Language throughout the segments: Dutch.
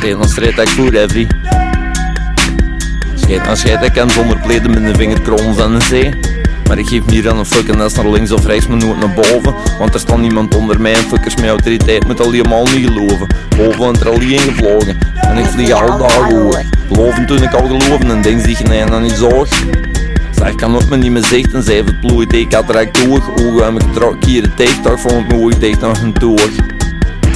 Dan strijd ik voor every. Schijt dan scheid ik en zonder pleden met een vingerkrons en een zee. Maar ik geef niet aan een fucking nest naar links of rechts, maar nooit naar boven. Want er staat niemand onder mij en fuckers met autoriteit moet al helemaal niet geloven. Boven en er niet ingevlogen. En ik vlieg al dagen hoog. Geloven toen ik al geloven en die je nee dan niet zorg. Zeg, kan ook me niet meer zicht en zij verploeit, ik had direct door. Ogen en ik hier de tegendag vond ik me ooit naar hun toog.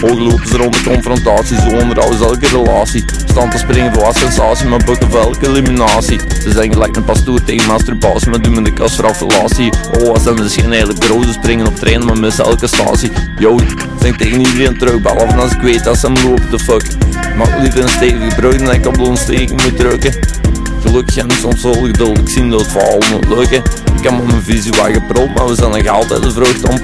Ooglopen ze rond de confrontatie, zo onderhouden ze elke relatie. Stand te springen voor sensatie, maar bukken voor elke eliminatie. Ze zijn gelijk een pastoor tegen masturbatie, maar doen me de kast voor affiliatie. Oh, wat zijn ze geen eigenlijk grote springen op trainen, maar missen elke statie. Yo, denk tegen iedereen terug, behalve als ik weet dat ze hem lopen de fuck. Maar liever een stevige bruid dan ik op de ontsteking moet drukken. Gelukkig en soms wel geduld, ik zie dat het verhaal moet lukken. Ik heb mijn visie wat geprold, maar we zijn nog altijd de vrucht aan het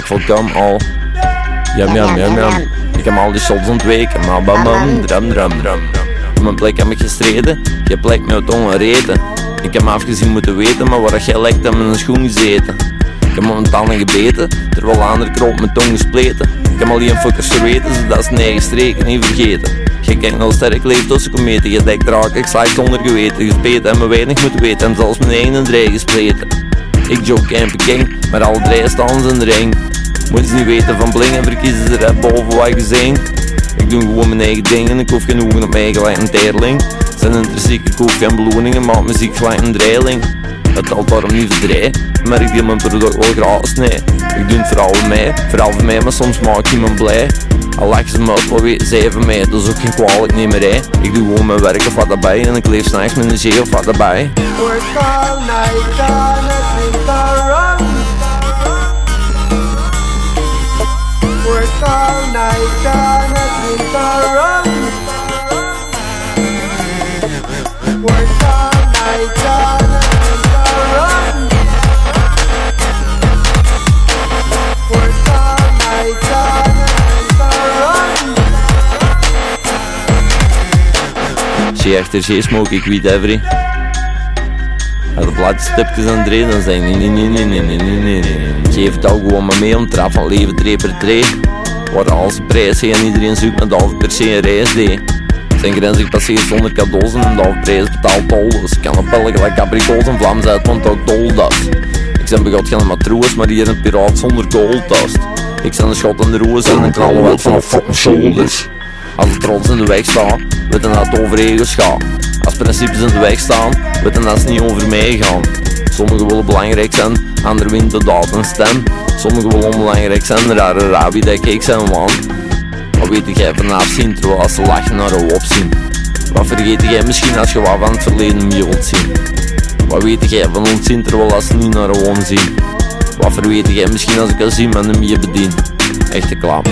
For gum al. Jam jam jam jam. Ik heb al die shots ontweken, maar bam bam, drum drum drum. Op mijn plek heb ik gestreden, je plek me uit ongereden. Ik heb me afgezien moeten weten, maar waar jij lijkt aan mijn schoen gezeten. Ik heb mijn tanden gebeten, terwijl andere kroop mijn tong gespleten. Ik heb al die fuckers verweten, zodat ze eigen streken niet vergeten. Je kijkt al sterk leeft tussen kometen, je dekt raak, ik slijk zonder geweten. Gespeten en me weinig moeten weten, en zelfs mijn eigen draai gespleten. Ik joke en Peking, maar alle drie staan ze in de ring. Moeten ze niet weten van bling en verkiezen ze red boven wat je zingt. Ik doe gewoon mijn eigen dingen, ik hoef geen ogen op mij gelijk een teerling. Zijn intrinsiek, ik hoef geen beloningen, maak muziek gelijk een dreiling. Het telt daarom niet verdraaien, maar ik deel mijn product wel gratis, nee. Ik doe het vooral voor mij, vooral voor mij, maar soms maak ik iemand blij. Al lachen ze me uit, wat weten zij van mij, dat is ook geen kwalijk nemerij. Ik doe gewoon mijn werk of wat daarbij, en ik leef s'nachts met een zee of wat daarbij. Night je achter zee smoke, ik weet every. Als de plaatstipjes aan draaien, dan zeg ik nee, nee, nee, nee, nee, nee, nee, nee. Geef het al gewoon maar mee, om trap van leven, tree per tree. Waar alles prijs en iedereen zoekt met alles per se een reis, die. Zijn grenzen gepasseerd zonder cadeaus en de prijs betaalt. Dus ik kan op pellen gelijk abrikoos en Vlaams uit, want ook doldas. Ik ben begot geen matroos, maar hier een piraat zonder goldust. Ik ben een schot in de roes en een knallen wat van fucking shoulders. Als de trots in de weg staan, weten dat het over gaat. Als principes in de weg staan, weten dat ze niet over mij gaan. Sommigen willen belangrijk zijn, anderen winnen de daad en stem. Sommigen willen onbelangrijk zijn, rare rabi dat ik zijn man. Wat weet jij van afzien, terwijl ze lachen naar een opzien? Wat vergeet jij misschien als je wat van het verleden me wilt zien? Wat weet jij van ons zien, terwijl als ze niet naar een zien? Wat verweet jij misschien als ik al zie met hem je bedien? Echte klaar.